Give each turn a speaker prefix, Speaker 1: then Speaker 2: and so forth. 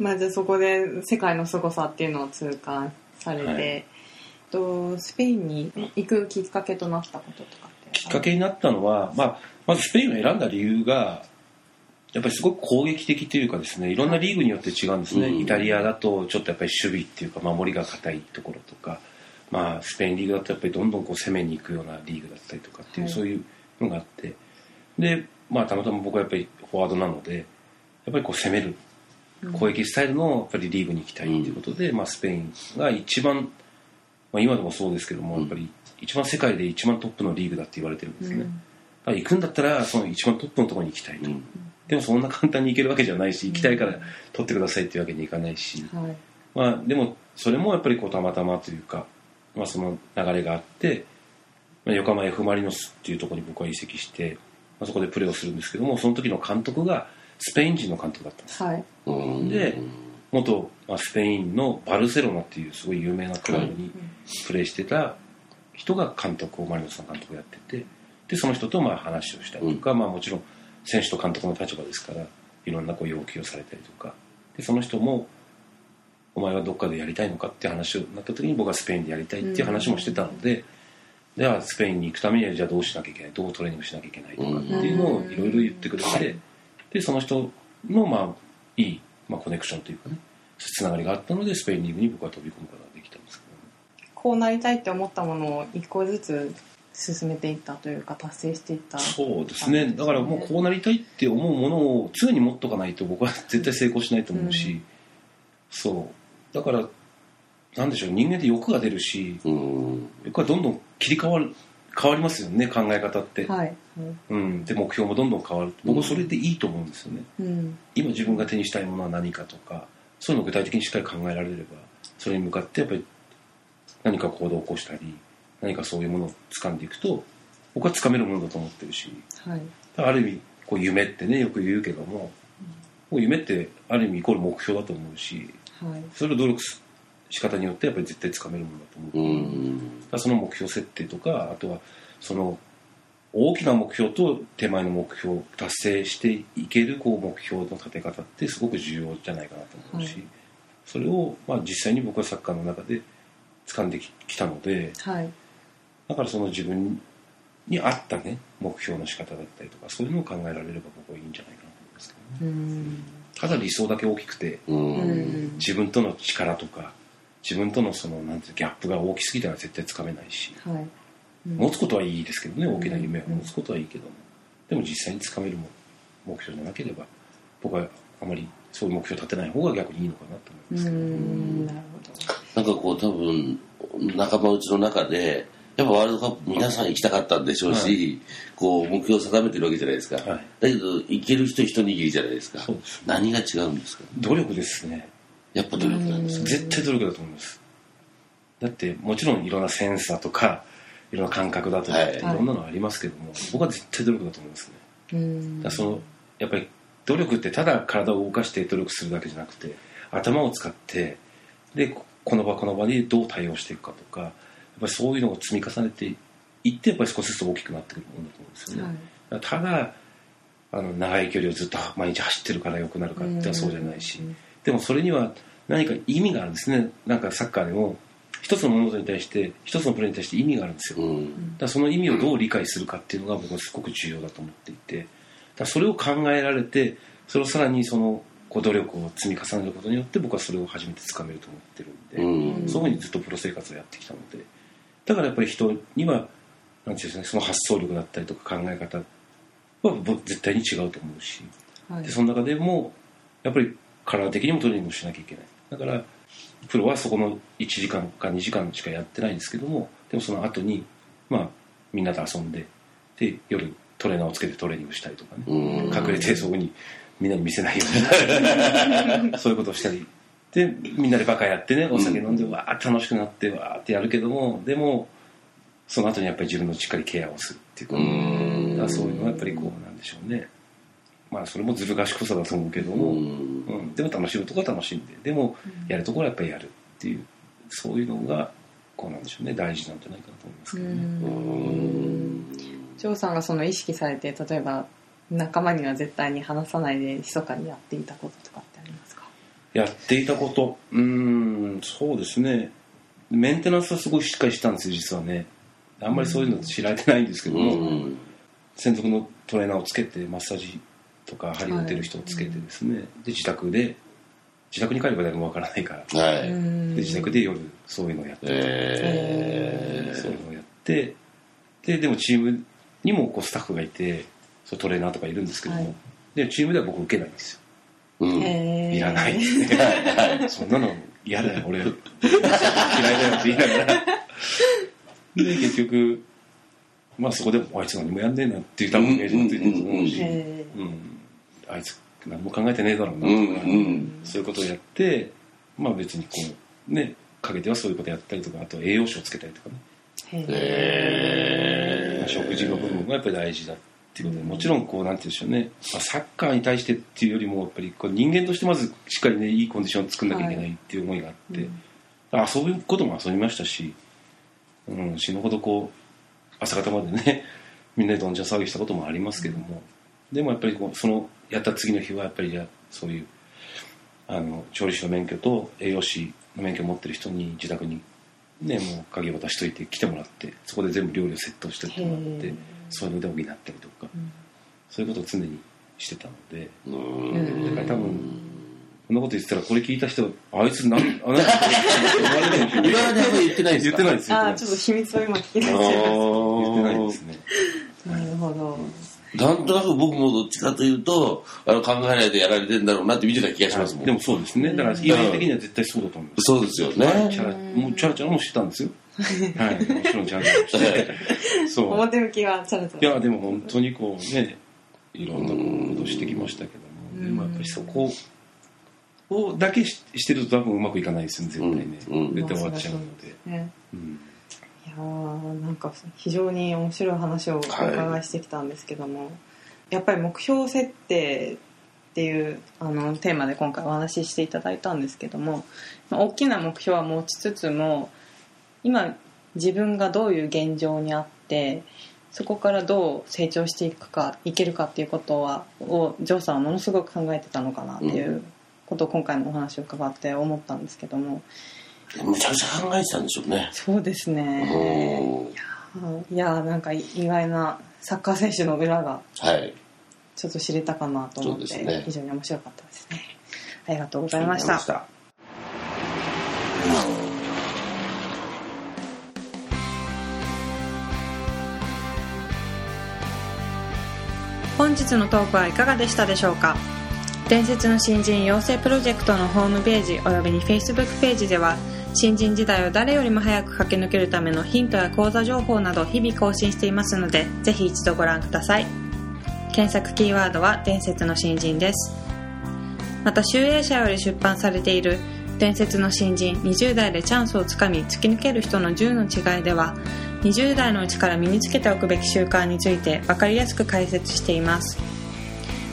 Speaker 1: まずそこで世界の凄さっていうのを痛感されて、
Speaker 2: はい。
Speaker 1: とスペインに行くきっかけとなったこととかって
Speaker 2: きっかけになったのは、まあ、まずスペインを選んだ理由がやっぱりすごく攻撃的というかですねいろんなリーグによって違うんですね、
Speaker 3: うん。
Speaker 2: イタリアだとちょっとやっぱり守備っていうか守りが硬いところとか、まあ、スペインリーグだとやっぱりどんどんこう攻めに行くようなリーグだったりとかっていう、
Speaker 1: はい。
Speaker 2: そういうのがあって。で、まあ、たまたま僕はやっぱりフォワードなのでやっぱりこう攻める攻撃スタイルのやっぱりリーグに行きたいということで、まあ、スペインが一番、まあ、今でもそうですけども、
Speaker 3: うん。
Speaker 2: やっぱり一番世界で一番トップのリーグだって言われてるんですね、
Speaker 1: うん。
Speaker 2: 行くんだったらその一番トップのところに行きたいと、
Speaker 3: うん。
Speaker 2: でもそんな簡単に行けるわけじゃないし行きたいから取ってくださいっていうわけにいかないし、
Speaker 1: はい。
Speaker 2: まあ、でもそれもやっぱりこうたまたまというか、まあ、その流れがあって、まあ、横浜 F・ マリノスっていうところに僕は移籍して、まあ、そこでプレーをするんですけどもその時の監督がスペイン人の監督だったんです。
Speaker 1: はい。
Speaker 3: うん。
Speaker 2: で元、まあ、スペインのバルセロナっていうすごい有名なクラブにプレーしてた人が監督をマリノスの監督をやっててでその人とまあ話をしたりとか、まあ、もちろん選手と監督の立場ですからいろんなこう要求をされたりとか。でその人も「お前はどっかでやりたいのか?」って話になった時に僕はスペインでやりたいっていう話もしてたので。ではスペインに行くためにはじゃあどうしなきゃいけないどうトレーニングしなきゃいけないとかっていうのをいろいろ言ってくれてでその人のまあいい、まあ、コネクションというかねつながりがあったのでスペインリーグに僕は飛び込むことができたんですけどね。
Speaker 1: こうなりたいって思ったものを一個ずつ進めていったというか達成していった。
Speaker 2: そうですね。だからもうこうなりたいって思うものを常に持っとかないと僕は絶対成功しないと思うし、
Speaker 1: うん
Speaker 2: そう。だからなんでしょう。人間って欲が出るし
Speaker 3: うん。
Speaker 2: 欲はどんどん切り替わる変わりますよね考え方って、
Speaker 1: はい、
Speaker 2: うん、で目標もどんどん変わる。僕はそれでいいと思うんですよね、
Speaker 1: うん。
Speaker 2: 今自分が手にしたいものは何かとかそういうのを具体的にしっかり考えられればそれに向かってやっぱり何か行動を起こしたり何かそういうものを掴んでいくと僕は掴めるものだと思ってるし。
Speaker 1: はい。
Speaker 2: ある意味こう夢ってねよく言うけどもこう夢ってある意味イコール目標だと思うし
Speaker 1: はい。
Speaker 2: それを努力す仕方によってやっぱり絶対掴めるものだと思う、
Speaker 3: う
Speaker 2: だその目標設定とかあとはその大きな目標と手前の目標を達成していけるこう目標の立て方ってすごく重要じゃないかなと思うし、
Speaker 1: はい
Speaker 2: それを、まあ、実際に僕はサッカーの中で掴んでききたので
Speaker 1: はい。
Speaker 2: だからその自分に合ったね目標の仕方だったりとかそういうのを考えられれば僕はいいんじゃないかなと思いますけどね。
Speaker 1: うん。
Speaker 2: ただ理想だけ大きくて自分との力とか自分とのそのなんていうギャップが大きすぎたら絶対掴めないし。
Speaker 1: はい。うん。
Speaker 2: 持つことはいいですけどね大きな夢を
Speaker 1: うん。
Speaker 2: 持つことはいいけども。でも実際につかめるも目標じゃなければ僕はあまりそういう目標立てない方が逆にいいのかなと思います。
Speaker 1: う
Speaker 2: けど、
Speaker 1: ん。なる
Speaker 3: なんかこう多分仲間内の中でやっぱワールドカップ皆さん行きたかったんでしょうし、
Speaker 2: は
Speaker 3: こう目標を定めてるわけじゃないですか、
Speaker 2: はい。
Speaker 3: だけど行ける人一握りじゃないですか。何が違うんですか？
Speaker 2: 努力ですね
Speaker 3: やっぱ努力なんです。か
Speaker 2: 絶対努力だと思います。だってもちろんいろんなセンサーとかいろんな感覚だとか、
Speaker 3: はい。
Speaker 2: い、ろんなのありますけども僕は絶対努力だと思いますね。だそのやっぱり努力ってただ体を動かして努力するだけじゃなくて頭を使ってでここの場この場でどう対応していくかとかやっぱりそういうのを積み重ねていってやっぱり少しずつ大きくなってくるものだと思うんですよね、
Speaker 1: はい。
Speaker 2: ただあの長い距離をずっと毎日走ってるから良くなるかってのはそうじゃないし、
Speaker 1: うん
Speaker 2: でもそれには何か意味があるんですね。なんかサッカーでも。一つの物事に対して一つのプレーに対して意味があるんですよ、
Speaker 3: うん。
Speaker 2: だその意味をどう理解するかっていうのが僕はすごく重要だと思っていて。だそれを考えられてそれをさらにそのこう努力を積み重ねることによって僕はそれを初めてつかめると思ってるんで、
Speaker 3: うん。
Speaker 2: そういうふうにずっとプロ生活をやってきたので。だからやっぱり人にはなんていうんですかねその発想力だったりとか考え方は僕絶対に違うと思うし。
Speaker 1: はい。
Speaker 2: でその中でもやっぱり体的にもトレーニングをしなきゃいけない。だからプロはそこの1時間か2時間しかやってないんですけどもでもその後にまあみんなで遊んでで夜トレーナーをつけてトレーニングしたりとかね、
Speaker 3: うん。
Speaker 2: 隠れてそこにみんなに見せないように。そういうことをしたり。でみんなでバカやってねお酒飲んでわーって楽しくなってわーってやるけどもでもその後にやっぱり自分のしっかりケアをするっていうか,、
Speaker 3: うん。
Speaker 2: だからそういうのはやっぱりこうなんでしょうねまあそれもずる賢さだと思うけども、
Speaker 3: うん。
Speaker 2: うん、でも楽しむところは楽しんででもやるところはやっぱりやるっていうそういうのがこうなんでしょうね大事なんじゃないかなと思いますけどね。
Speaker 3: うん。
Speaker 1: ジョーさんがその意識されて例えば仲間には絶対に話さないで密かにやっていたこととかってありますか？
Speaker 2: やっていたこと。うーんそうですね。メンテナンスはすごいしっかりしてたんですよ実はね。あんまりそういうの知られてないんですけども、
Speaker 3: うん。
Speaker 2: 専属のトレーナーをつけてマッサージとか針を打てる人をつけてですね、で自宅で自宅に帰れば誰もわからないから、
Speaker 3: はい。
Speaker 2: で自宅で夜そういうのをやって、
Speaker 3: え
Speaker 2: そういうのをやってででもチームにもこうスタッフがいてそうトレーナーとかいるんですけども、
Speaker 1: はい。
Speaker 2: でチームでは僕受けないんですよ。
Speaker 3: ーうん。
Speaker 2: いらない。っ てそんなの嫌だよ俺。嫌いだよって言いながら。で結局まあそこであいつ何もやんねえなっていう多分イメージもついてると思うし、
Speaker 1: へ
Speaker 2: うんあいつ何も考えてねえだろうなとか、
Speaker 3: うんうん。
Speaker 2: そういうことをやってまあ別にこうねかけてはそういうことやったりとかあと栄養素をつけたりとかね、
Speaker 1: ー。へ
Speaker 3: え
Speaker 2: まあ食事の部分がやっぱり大事だっていうことでもちろんこうなんて言うんでしょうね、まあ、サッカーに対してっていうよりもやっぱりこう人間としてまずしっかりねいいコンディションを作んなきゃいけないっていう思いがあって、あ遊ぶことも遊びましたし、うん、死ぬほどこう朝方までねみんなでどんちゃん騒ぎしたこともありますけども、でもやっぱりこうそのやった次の日はやっぱりじゃあそういうあの調理師の免許と栄養士の免許を持ってる人に自宅にねもう鍵を渡しといて来てもらってそこで全部料理をセットしてってもらってそういうので補ったりとか、そういうことを常にしてたので
Speaker 3: うん。
Speaker 2: だから多分こんなこと言ってたらこれ聞いた人はあいつなんあなんか思われるかも
Speaker 3: 言ってないんですか
Speaker 2: 言ってないですよ
Speaker 1: あーちょっと秘密を今聞き出しちゃいまし
Speaker 2: 言ってないですね
Speaker 1: たなるほど
Speaker 3: なんとなく僕もどっちかというとあの考えないでやられてんだろうなって見てた気がしますもん、
Speaker 2: でもそうですね。だからイメージ的には絶対そうだと思います。
Speaker 3: そうですよね、
Speaker 2: チャラもうチャラチャラもしてたんですよ。はい。もちろんチャラチャラしてそう。
Speaker 1: 表向きはチャラチャラ。
Speaker 2: いやでも本当にこうねいろんなことをしてきましたけども。でもやっぱりそこをだけししてると多分うまくいかないですね絶対ね、絶対終わっちゃうので、
Speaker 1: ね。
Speaker 2: うん
Speaker 1: いやーなんか非常に面白い話をお伺いしてきたんですけども、やっぱり目標設定っていうあのテーマで今回お話ししていただいたんですけども、まあ大きな目標は持ちつつも今自分がどういう現状にあってそこからどう成長していくかいけるかっていうことはをジョーさんはものすごく考えてたのかなっていうことを今回のお話を伺って思ったんですけども
Speaker 3: むちゃくちゃ考えてたんでしょうね。
Speaker 1: そうですね。
Speaker 3: うん。
Speaker 1: いやーなんか意外なサッカー選手の裏が
Speaker 3: はい。
Speaker 1: ちょっと知れたかなと思って、
Speaker 3: ね。
Speaker 1: 非常に面白かったですね。ありがとうございました。本日のトークはいかがでしたでしょうか？伝説の新人養成プロジェクトのホームページおよびに Facebook ページでは新人時代を誰よりも早く駆け抜けるためのヒントや講座情報など日々更新していますのでぜひ一度ご覧ください。検索キーワードは伝説の新人です。また集英社より出版されている伝説の新人20代でチャンスをつかみ突き抜ける人の10の違いでは20代のうちから身につけておくべき習慣について分かりやすく解説しています。